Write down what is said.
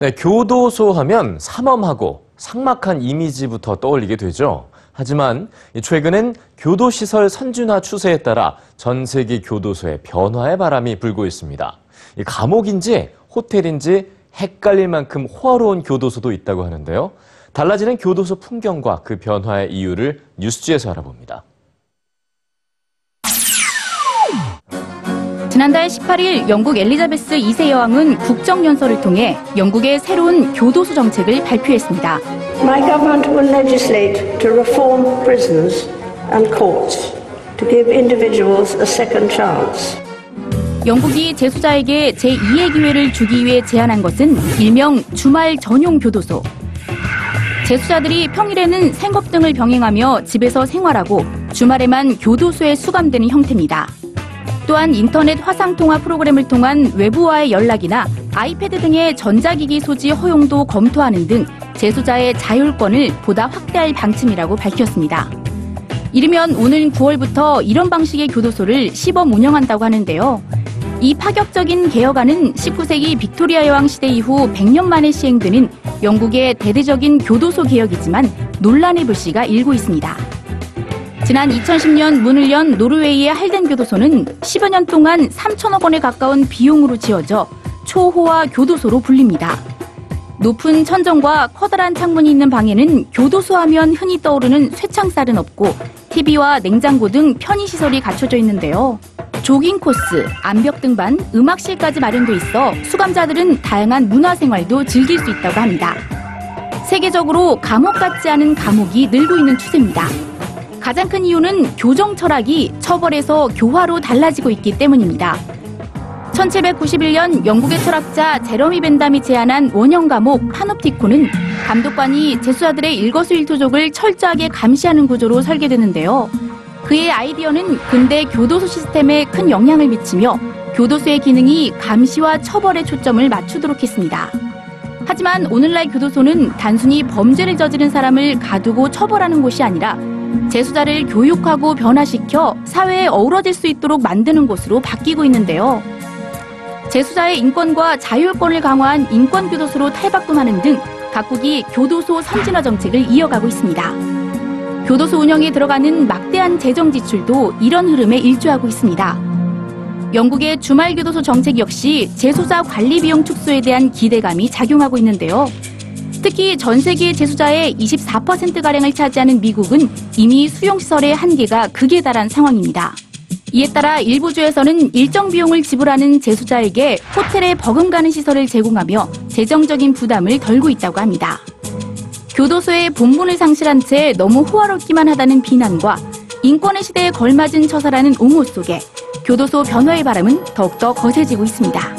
네, 교도소 하면 삼엄하고 삭막한 이미지부터 떠올리게 되죠. 하지만 최근엔 교도시설 선진화 추세에 따라 전 세계 교도소의 변화의 바람이 불고 있습니다. 이 감옥인지 호텔인지 헷갈릴 만큼 호화로운 교도소도 있다고 하는데요. 달라지는 교도소 풍경과 그 변화의 이유를 뉴스지에서 알아봅니다. 지난달 18일 영국 엘리자베스 2세 여왕은 국정연설을 통해 영국의 새로운 교도소 정책을 발표했습니다. My government will legislate to reform prisons and courts to give individuals a second chance. 영국이 재수자에게 제2의 기회를 주기 위해 제안한 것은 일명 주말 전용 교도소. 재수자들이 평일에는 생업 등을 병행하며 집에서 생활하고 주말에만 교도소에 수감되는 형태입니다. 또한 인터넷 화상통화 프로그램을 통한 외부와의 연락이나 아이패드 등의 전자기기 소지 허용도 검토하는 등 재수자의 자율권을 보다 확대할 방침이라고 밝혔습니다. 이르면 오는 9월부터 이런 방식의 교도소를 시범 운영한다고 하는데요. 이 파격적인 개혁안은 19세기 빅토리아 여왕 시대 이후 100년 만에 시행되는 영국의 대대적인 교도소 개혁이지만 논란의 불씨가 일고 있습니다. 지난 2010년 문을 연 노르웨이의 할덴 교도소는 10여 년 동안 3천억 원에 가까운 비용으로 지어져 초호화 교도소로 불립니다. 높은 천정과 커다란 창문이 있는 방에는 교도소 하면 흔히 떠오르는 쇠창살은 없고 TV와 냉장고 등 편의시설이 갖춰져 있는데요. 조깅 코스, 암벽 등반, 음악실까지 마련돼 있어 수감자들은 다양한 문화생활도 즐길 수 있다고 합니다. 세계적으로 감옥 같지 않은 감옥이 늘고 있는 추세입니다. 가장 큰 이유는 교정 철학이 처벌에서 교화로 달라지고 있기 때문입니다. 1791년 영국의 철학자 제러미 벤담이 제안한 원형 감옥 파놉티코는 감독관이 재수자들의 일거수일투족을 철저하게 감시하는 구조로 설계되는데요. 그의 아이디어는 근대 교도소 시스템에 큰 영향을 미치며 교도소의 기능이 감시와 처벌에 초점을 맞추도록 했습니다. 하지만 오늘날 교도소는 단순히 범죄를 저지른 사람을 가두고 처벌하는 곳이 아니라 재수자를 교육하고 변화시켜 사회에 어우러질 수 있도록 만드는 곳으로 바뀌고 있는데요. 재수자의 인권과 자율권을 강화한 인권교도소로 탈바꿈하는 등 각국이 교도소 선진화 정책을 이어가고 있습니다. 교도소 운영에 들어가는 막대한 재정 지출도 이런 흐름에 일조하고 있습니다. 영국의 주말 교도소 정책 역시 재소자 관리 비용 축소에 대한 기대감이 작용하고 있는데요. 특히 전 세계 재수자의 24%가량을 차지하는 미국은 이미 수용시설의 한계가 극에 달한 상황입니다. 이에 따라 일부 주에서는 일정 비용을 지불하는 재수자에게 호텔에 버금가는 시설을 제공하며 재정적인 부담을 덜고 있다고 합니다. 교도소의 본분을 상실한 채 너무 호화롭기만 하다는 비난과 인권의 시대에 걸맞은 처사라는 옹호 속에 교도소 변화의 바람은 더욱더 거세지고 있습니다.